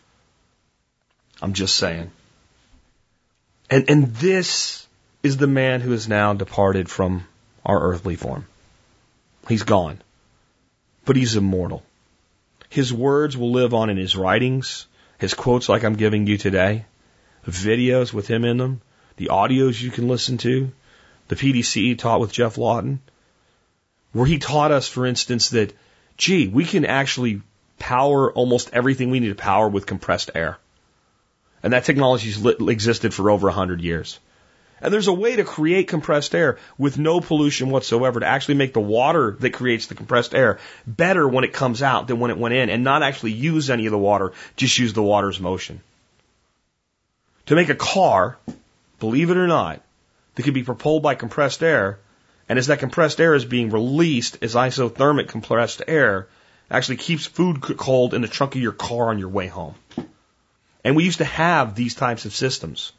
I'm just saying. And, and this is the man who has now departed from our earthly form. He's gone. But he's immortal. His words will live on in his writings, his quotes like I'm giving you today, videos with him in them, the audios you can listen to, the PDCE taught with Geoff Lawton, where he taught us, for instance, that, gee, we can actually power almost everything we need to power with compressed air. And that technology's existed for over 100 years. And there's a way to create compressed air with no pollution whatsoever to actually make the water that creates the compressed air better when it comes out than when it went in and not actually use any of the water, just use the water's motion. To make a car, believe it or not, that can be propelled by compressed air, and as that compressed air is being released as isothermic compressed air, actually keeps food cold in the trunk of your car on your way home. And we used to have these types of systems.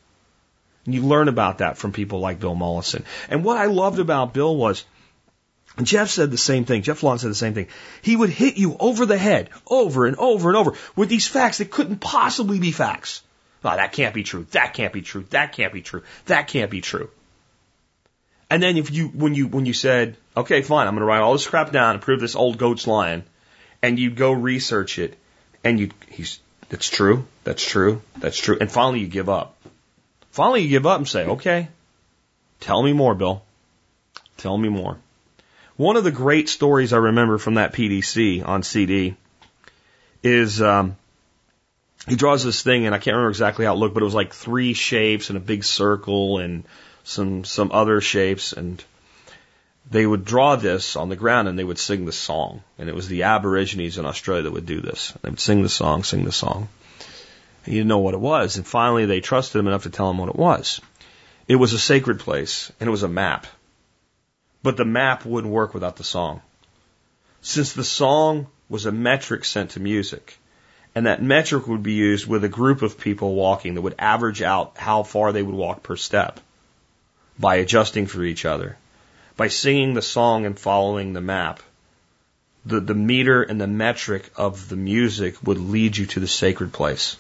And you learn about that from people like Bill Mollison. And what I loved about Bill was, Geoff said the same thing. Geoff Lawton said the same thing. He would hit you over the head, over and over and over, with these facts that couldn't possibly be facts. Oh, that can't be true. That can't be true. That can't be true. That can't be true. And then if you, when you, when you said, okay, fine, I'm going to write all this crap down and prove this old goat's lying, and you go research it, and you, he's, that's true. That's true. That's true. And finally you give up. Finally you give up and say, okay, tell me more, Bill. Tell me more. One of the great stories I remember from that PDC on CD is, um, he draws this thing and I can't remember exactly how it looked, but it was like three shapes and a big circle and some, some other shapes and they would draw this on the ground and they would sing the song. And it was the Aborigines in Australia that would do this. They would sing the song, sing the song. And he didn't know what it was. And finally they trusted him enough to tell him what it was. It was a sacred place and it was a map. But the map wouldn't work without the song. Since the song was a metric sent to music, and that metric would be used with a group of people walking that would average out how far they would walk per step by adjusting for each other by singing the song and following the map, the, the meter and the metric of the music would lead you to the sacred place.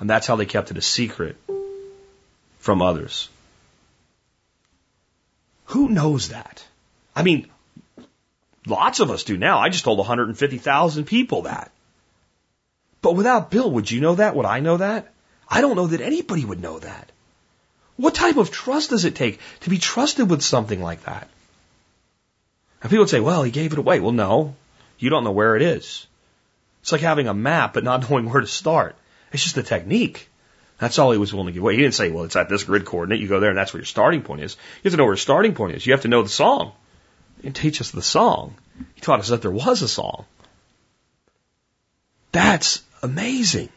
And that's how they kept it a secret from others. Who knows that? I mean, lots of us do now. I just told 150,000 people that. But without Bill, would you know that? Would I know that? I don't know that anybody would know that. What type of trust does it take to be trusted with something like that? And people would say, well, he gave it away. Well, no, you don't know where it is. It's like having a map, but not knowing where to start. It's just a technique. That's all he was willing to give away. He didn't say, well, it's at this grid coordinate. You go there and that's where your starting point is. You have to know where your starting point is. You have to know the song. He didn't teach us the song. He taught us that there was a song. That's amazing.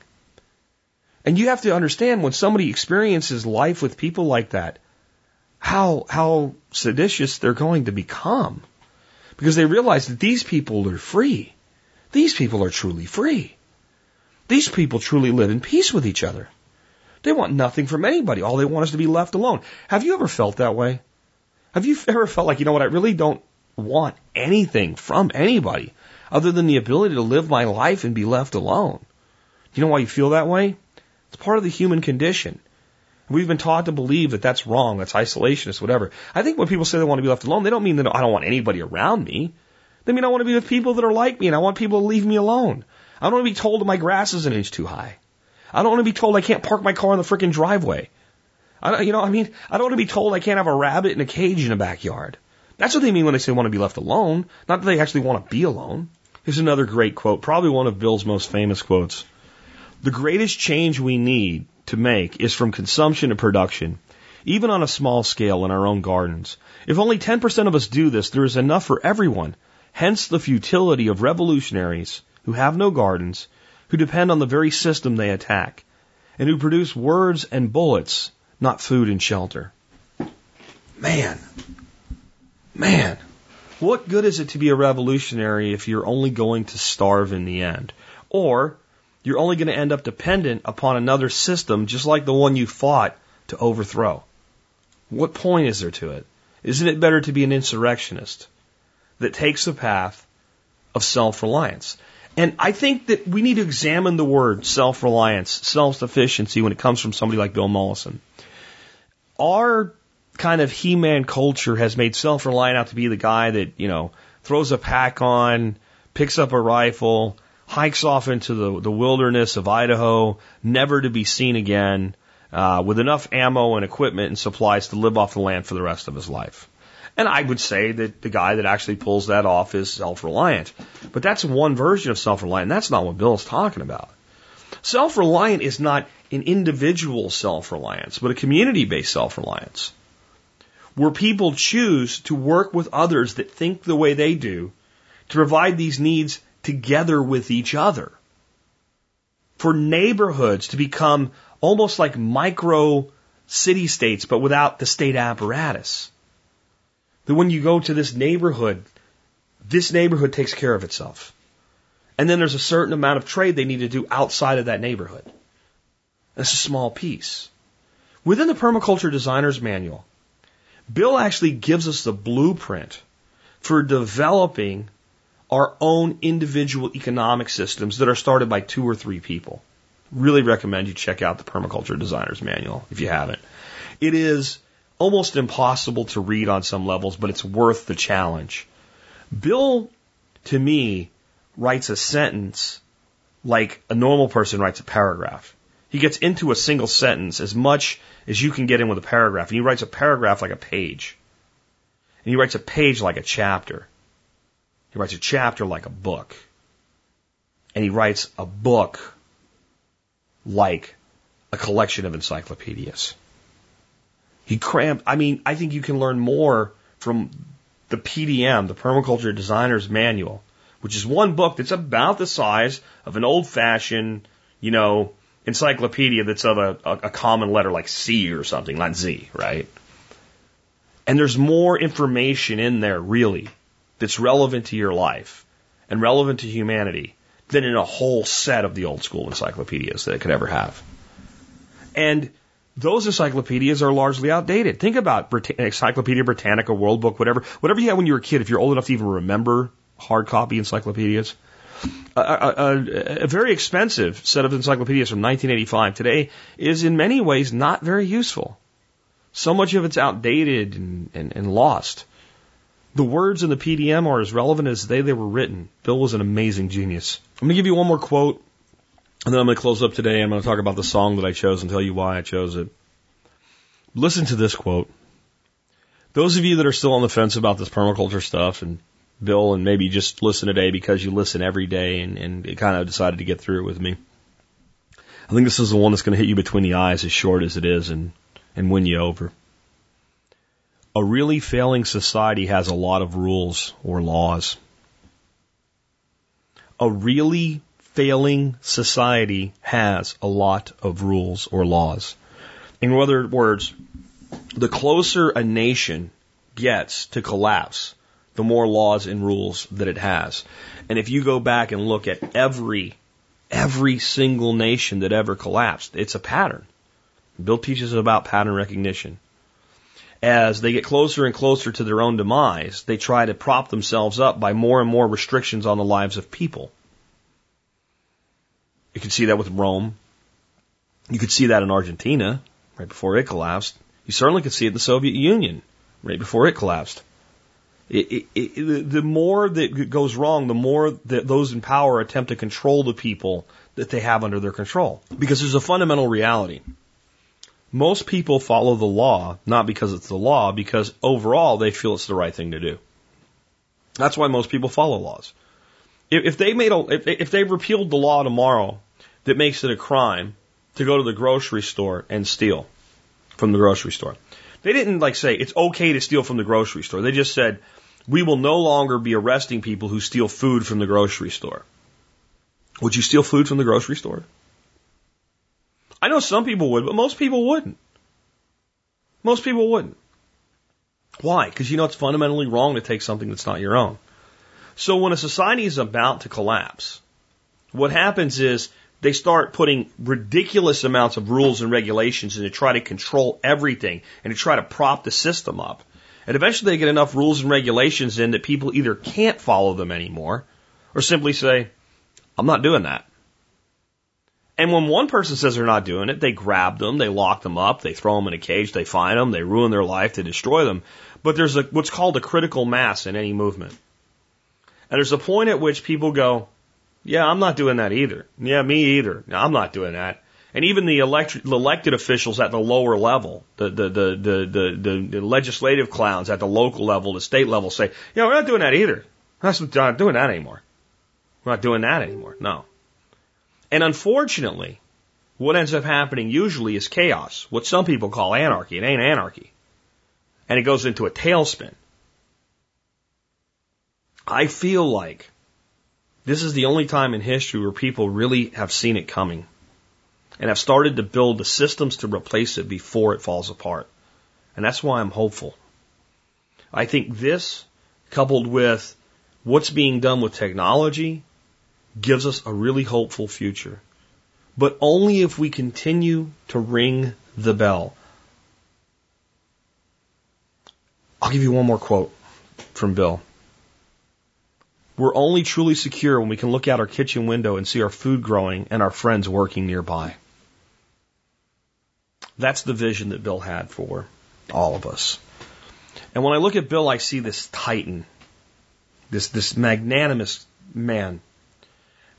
And you have to understand when somebody experiences life with people like that, how, how seditious they're going to become. Because they realize that these people are free. These people are truly free. These people truly live in peace with each other. They want nothing from anybody. All they want is to be left alone. Have you ever felt that way? Have you ever felt like, you know what, I really don't want anything from anybody other than the ability to live my life and be left alone? You know why you feel that way? It's part of the human condition. We've been taught to believe that that's wrong, that's isolationist, whatever. I think when people say they want to be left alone, they don't mean that I don't want anybody around me. They mean I want to be with people that are like me and I want people to leave me alone. I don't want to be told that my grass is an inch too high. I don't want to be told I can't park my car in the freaking driveway. I don't, you know, I mean, I don't want to be told I can't have a rabbit in a cage in a backyard. That's what they mean when they say they want to be left alone, not that they actually want to be alone. Here's another great quote, probably one of Bill's most famous quotes. The greatest change we need to make is from consumption to production, even on a small scale in our own gardens. If only 10% of us do this, there is enough for everyone. Hence the futility of revolutionaries who have no gardens, who depend on the very system they attack, and who produce words and bullets, not food and shelter. Man, man, what good is it to be a revolutionary if you're only going to starve in the end? Or you're only going to end up dependent upon another system just like the one you fought to overthrow. What point is there to it? Isn't it better to be an insurrectionist that takes the path of self-reliance? And I think that we need to examine the word self-reliance, self-sufficiency when it comes from somebody like Bill Mollison. Our kind of He-Man culture has made self-reliant out to be the guy that, you know, throws a pack on, picks up a rifle, hikes off into the, the wilderness of Idaho, never to be seen again, uh, with enough ammo and equipment and supplies to live off the land for the rest of his life. And I would say that the guy that actually pulls that off is self-reliant. But that's one version of self-reliant. That's not what Bill's talking about. Self-reliant is not an individual self-reliance, but a community-based self-reliance. Where people choose to work with others that think the way they do to provide these needs together with each other. For neighborhoods to become almost like micro city states, but without the state apparatus. That when you go to this neighborhood, this neighborhood takes care of itself. And then there's a certain amount of trade they need to do outside of that neighborhood. That's a small piece. Within the Permaculture Designer's Manual, Bill actually gives us the blueprint for developing our own individual economic systems that are started by two or three people. Really recommend you check out the Permaculture Designer's Manual if you haven't. It is almost impossible to read on some levels, but it's worth the challenge. Bill, to me, writes a sentence like a normal person writes a paragraph. He gets into a single sentence as much as you can get in with a paragraph. And he writes a paragraph like a page. And he writes a page like a chapter. He writes a chapter like a book. And he writes a book like a collection of encyclopedias. He crammed, I mean, I think you can learn more from the PDM, the Permaculture Designer's Manual, which is one book that's about the size of an old fashioned, you know, encyclopedia that's of a, a, common letter like C or something, not Z, right? And there's more information in there, really, that's relevant to your life and relevant to humanity than in a whole set of the old school encyclopedias that it could ever have. And those encyclopedias are largely outdated. Think about Brit- Encyclopedia Britannica, World Book, whatever, whatever you had when you were a kid, if you're old enough to even remember hard copy encyclopedias. A, a, a, a very expensive set of encyclopedias from 1985 today is in many ways not very useful. So much of it's outdated and, and, and lost. The words in the PDM are as relevant as they, they were written. Bill was an amazing genius. I'm going to give you one more quote, and then I'm going to close up today. I'm going to talk about the song that I chose and tell you why I chose it. Listen to this quote. Those of you that are still on the fence about this permaculture stuff and Bill and maybe just listen today because you listen every day and, and kind of decided to get through it with me. I think this is the one that's going to hit you between the eyes as short as it is and, and win you over. A really failing society has a lot of rules or laws. A really failing society has a lot of rules or laws. In other words, the closer a nation gets to collapse, the more laws and rules that it has. And if you go back and look at every, every single nation that ever collapsed, it's a pattern. Bill teaches about pattern recognition. As they get closer and closer to their own demise, they try to prop themselves up by more and more restrictions on the lives of people. You can see that with Rome. You could see that in Argentina, right before it collapsed. You certainly could see it in the Soviet Union right before it collapsed. It, it, it, the more that goes wrong, the more that those in power attempt to control the people that they have under their control. Because there's a fundamental reality. Most people follow the law, not because it's the law, because overall they feel it's the right thing to do. That's why most people follow laws. If, if they made a, if, if they repealed the law tomorrow that makes it a crime to go to the grocery store and steal from the grocery store, they didn't like say it's okay to steal from the grocery store. They just said we will no longer be arresting people who steal food from the grocery store. Would you steal food from the grocery store? I know some people would, but most people wouldn't. Most people wouldn't. Why? Because you know it's fundamentally wrong to take something that's not your own. So when a society is about to collapse, what happens is they start putting ridiculous amounts of rules and regulations and to try to control everything and to try to prop the system up. And eventually they get enough rules and regulations in that people either can't follow them anymore or simply say, I'm not doing that. And when one person says they're not doing it, they grab them, they lock them up, they throw them in a cage, they fine them, they ruin their life, they destroy them. But there's a, what's called a critical mass in any movement. And there's a point at which people go, yeah, I'm not doing that either. Yeah, me either. No, I'm not doing that. And even the elect- elected officials at the lower level, the, the, the, the, the, the legislative clowns at the local level, the state level say, yeah, we're not doing that either. We're not doing that anymore. We're not doing that anymore. No. And unfortunately, what ends up happening usually is chaos, what some people call anarchy. It ain't anarchy. And it goes into a tailspin. I feel like this is the only time in history where people really have seen it coming and have started to build the systems to replace it before it falls apart. And that's why I'm hopeful. I think this, coupled with what's being done with technology, gives us a really hopeful future. But only if we continue to ring the bell. I'll give you one more quote from Bill. We're only truly secure when we can look out our kitchen window and see our food growing and our friends working nearby. That's the vision that Bill had for all of us. And when I look at Bill, I see this titan, this, this magnanimous man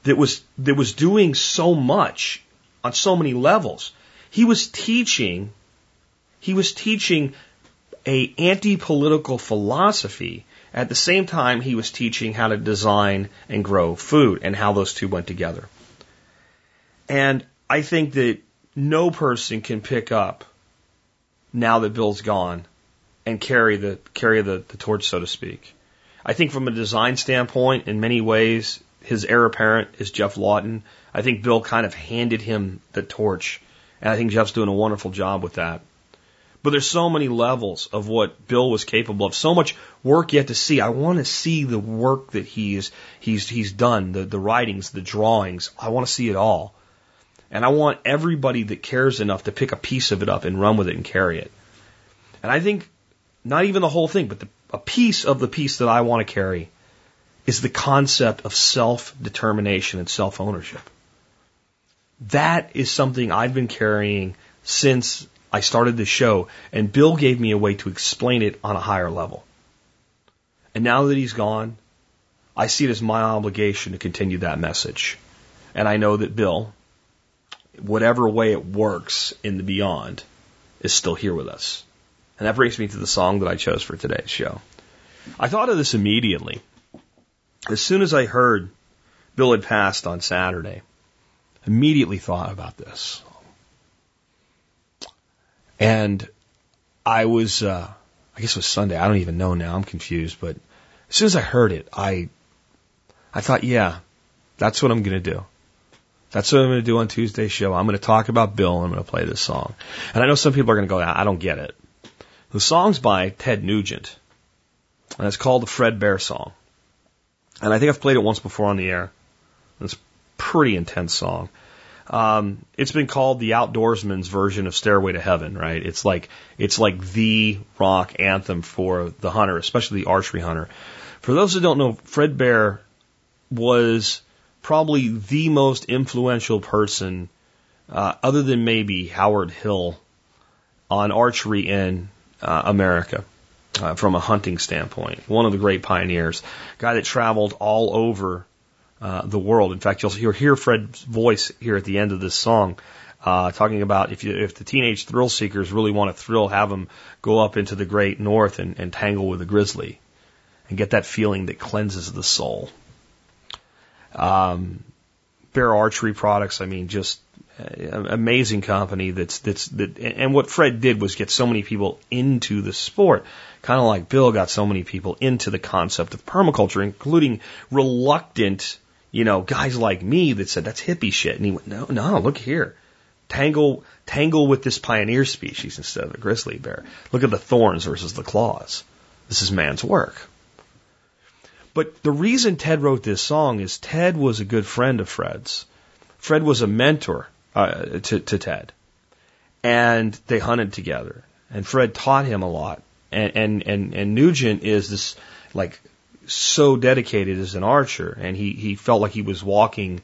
that was, that was doing so much on so many levels. He was teaching, he was teaching a anti-political philosophy at the same time, he was teaching how to design and grow food and how those two went together. And I think that no person can pick up now that Bill's gone and carry the carry the, the torch, so to speak. I think from a design standpoint, in many ways, his heir apparent is Geoff Lawton. I think Bill kind of handed him the torch, and I think Geoff's doing a wonderful job with that. But there's so many levels of what Bill was capable of. So much work yet to see. I want to see the work that he's he's he's done, the the writings, the drawings. I want to see it all. And I want everybody that cares enough to pick a piece of it up and run with it and carry it. And I think not even the whole thing, but the, a piece of the piece that I want to carry is the concept of self-determination and self-ownership. That is something I've been carrying since I started the show, and Bill gave me a way to explain it on a higher level. And now that he's gone, I see it as my obligation to continue that message. And I know that Bill, whatever way it works in the beyond, is still here with us. And that brings me to the song that I chose for today's show. I thought of this immediately. As soon as I heard Bill had passed on Saturday, immediately thought about this. And I was, uh, I guess it was Sunday. I don't even know now. I'm confused. But as soon as I heard it, I, I thought, yeah, that's what I'm going to do. That's what I'm going to do on Tuesday's show. I'm going to talk about Bill and I'm going to play this song. And I know some people are going to go, I don't get it. The song's by Ted Nugent. And it's called the Fred Bear song. And I think I've played it once before on the air. It's a pretty intense song. Um, it's been called the outdoorsman's version of Stairway to Heaven, right? It's like it's like the rock anthem for the hunter, especially the archery hunter. For those who don't know, Fred Bear was probably the most influential person, uh, other than maybe Howard Hill, on archery in uh, America. Uh, from a hunting standpoint, one of the great pioneers, guy that traveled all over uh, the world. In fact, you'll hear, hear Fred's voice here at the end of this song. Uh, talking about if you, if the teenage thrill seekers really want to thrill, have them go up into the great north and, and tangle with a grizzly and get that feeling that cleanses the soul. Um, Bear Archery Products, I mean, just amazing company that's that's that and what Fred did was get so many people into the sport kind of like Bill got so many people into the concept of permaculture including reluctant you know, guys like me that said that's hippie shit. And he went, no, no, look here. Tangle, tangle with this pioneer species instead of a grizzly bear. Look at the thorns versus the claws. This is man's work. But the reason Ted wrote this song is Ted was a good friend of Fred's. Fred was a mentor uh, to, to Ted, and they hunted together. And Fred taught him a lot. And and and, and Nugent is this like so dedicated as an archer, and he, he felt like he was walking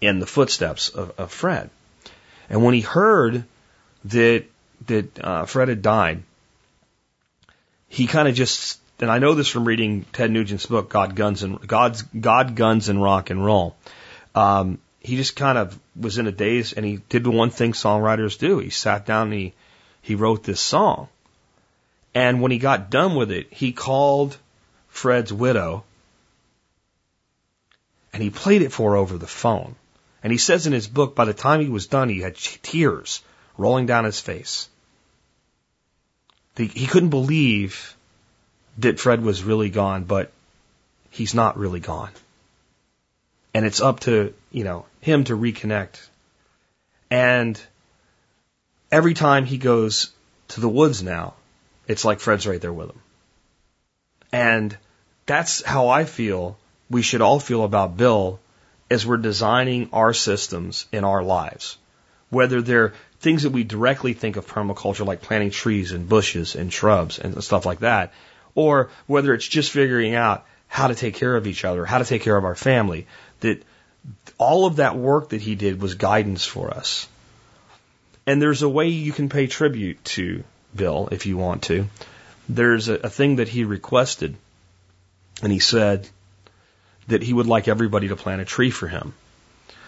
in the footsteps of, of Fred. And when he heard that that uh, Fred had died, he kind of just and I know this from reading Ted Nugent's book, God Guns and God's God Guns and Rock and Roll. Um, he just kind of was in a daze, and he did the one thing songwriters do. He sat down and he he wrote this song. And when he got done with it, he called Fred's widow, and he played it for her over the phone. And he says in his book, by the time he was done, he had tears rolling down his face. He couldn't believe that Fred was really gone, but he's not really gone. And it's up to, you know, him to reconnect. And every time he goes to the woods now, it's like Fred's right there with him. And that's how I feel we should all feel about Bill as we're designing our systems in our lives. Whether they're things that we directly think of permaculture, like planting trees and bushes and shrubs and stuff like that, or whether it's just figuring out how to take care of each other, how to take care of our family, that all of that work that he did was guidance for us. And there's a way you can pay tribute to Bill if you want to. There's a, a thing that he requested and he said that he would like everybody to plant a tree for him.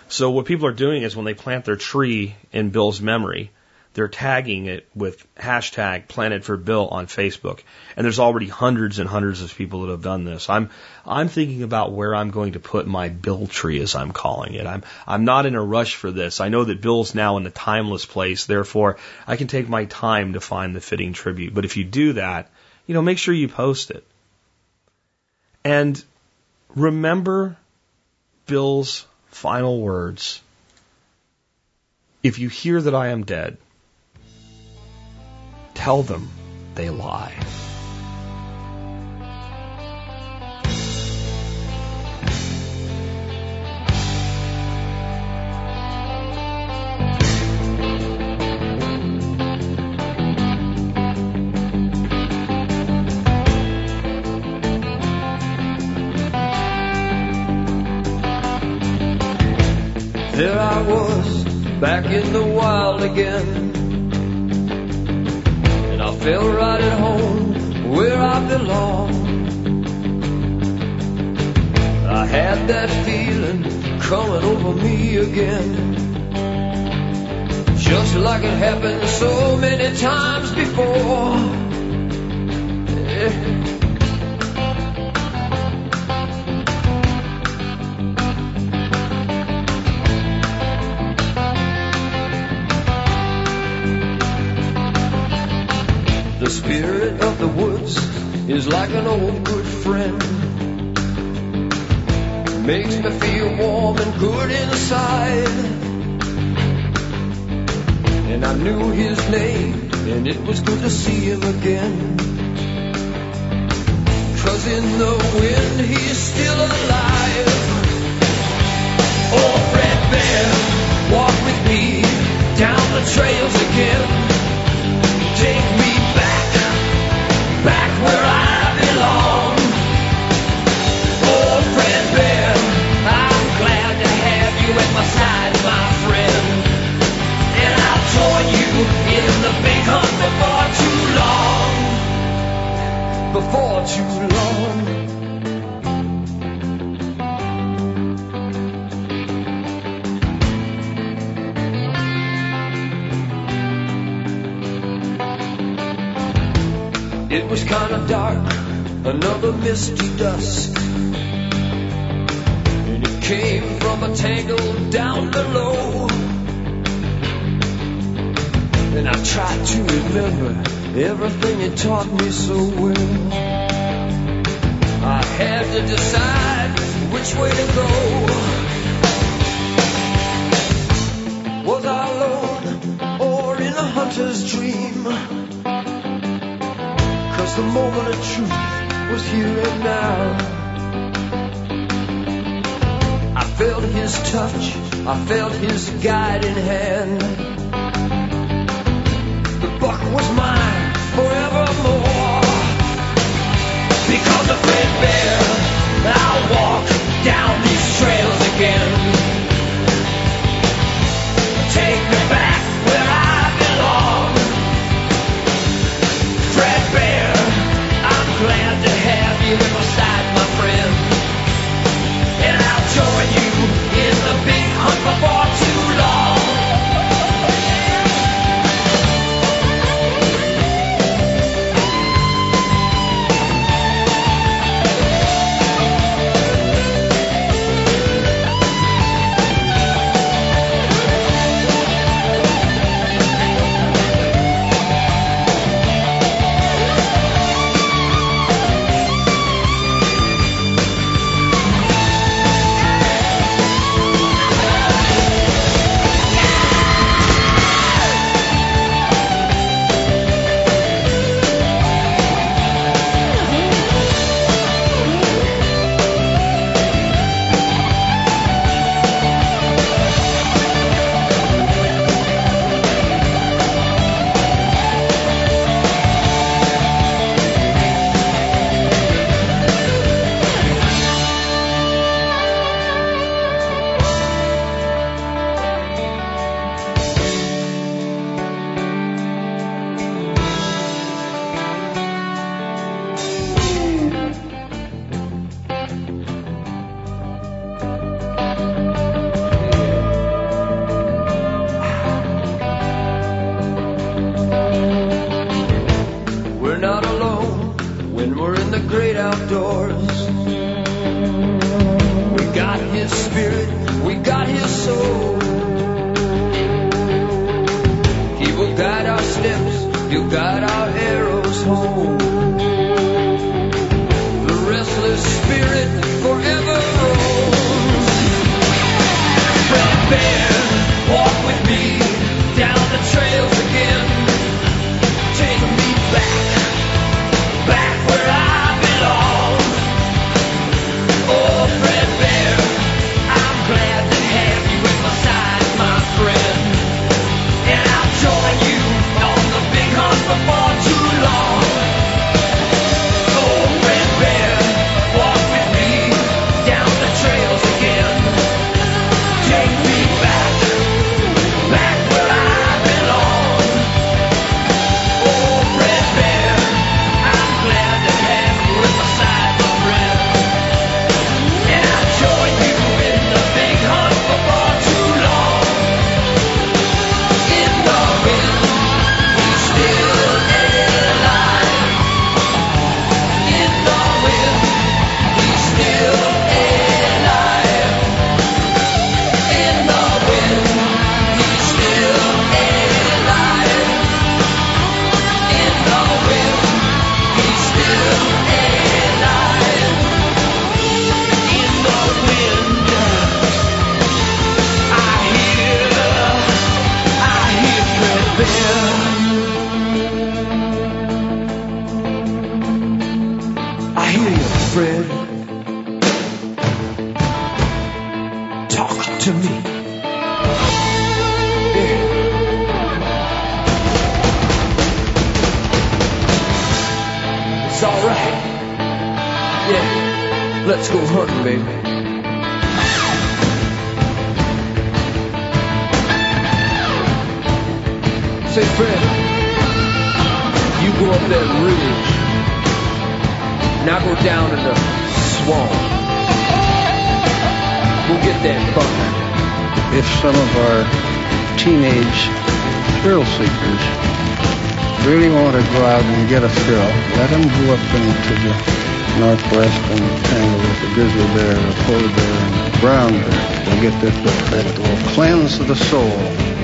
So what people are doing is when they plant their tree in Bill's memory, they're tagging it with hashtag planted for Bill on Facebook. And there's already hundreds and hundreds of people that have done this. I'm, I'm thinking about where I'm going to put my Bill tree as I'm calling it. I'm, I'm not in a rush for this. I know that Bill's now in a timeless place. Therefore, I can take my time to find the fitting tribute. But if you do that, you know, make sure you post it. And remember Bill's final words. If you hear that I am dead, tell them they lie. That feeling coming over me again. Just like it happened so many times before. Yeah. The spirit of the woods is like an old good friend. Makes me feel warm and good inside. And I knew his name, and it was good to see him again. Cause in the wind he's still alive. Oh, Fred Bear, walk with me down the trails again. Take me back, back where I before too long. Before too long. It was kinda dark, another misty dusk. And it came from a tangle down below. And I tried to remember everything it taught me so well. I had to decide which way to go. Was I alone or in a hunter's dream? Cause the moment of truth was here and now. I felt his touch, I felt his guiding hand. Was mine forevermore. Because of Fred Bear, I'll walk down these trails again. Into the northwest and tangle with the grizzly bear, the polar bear, and the brown bear. They'll get this book credit. It will cleanse the soul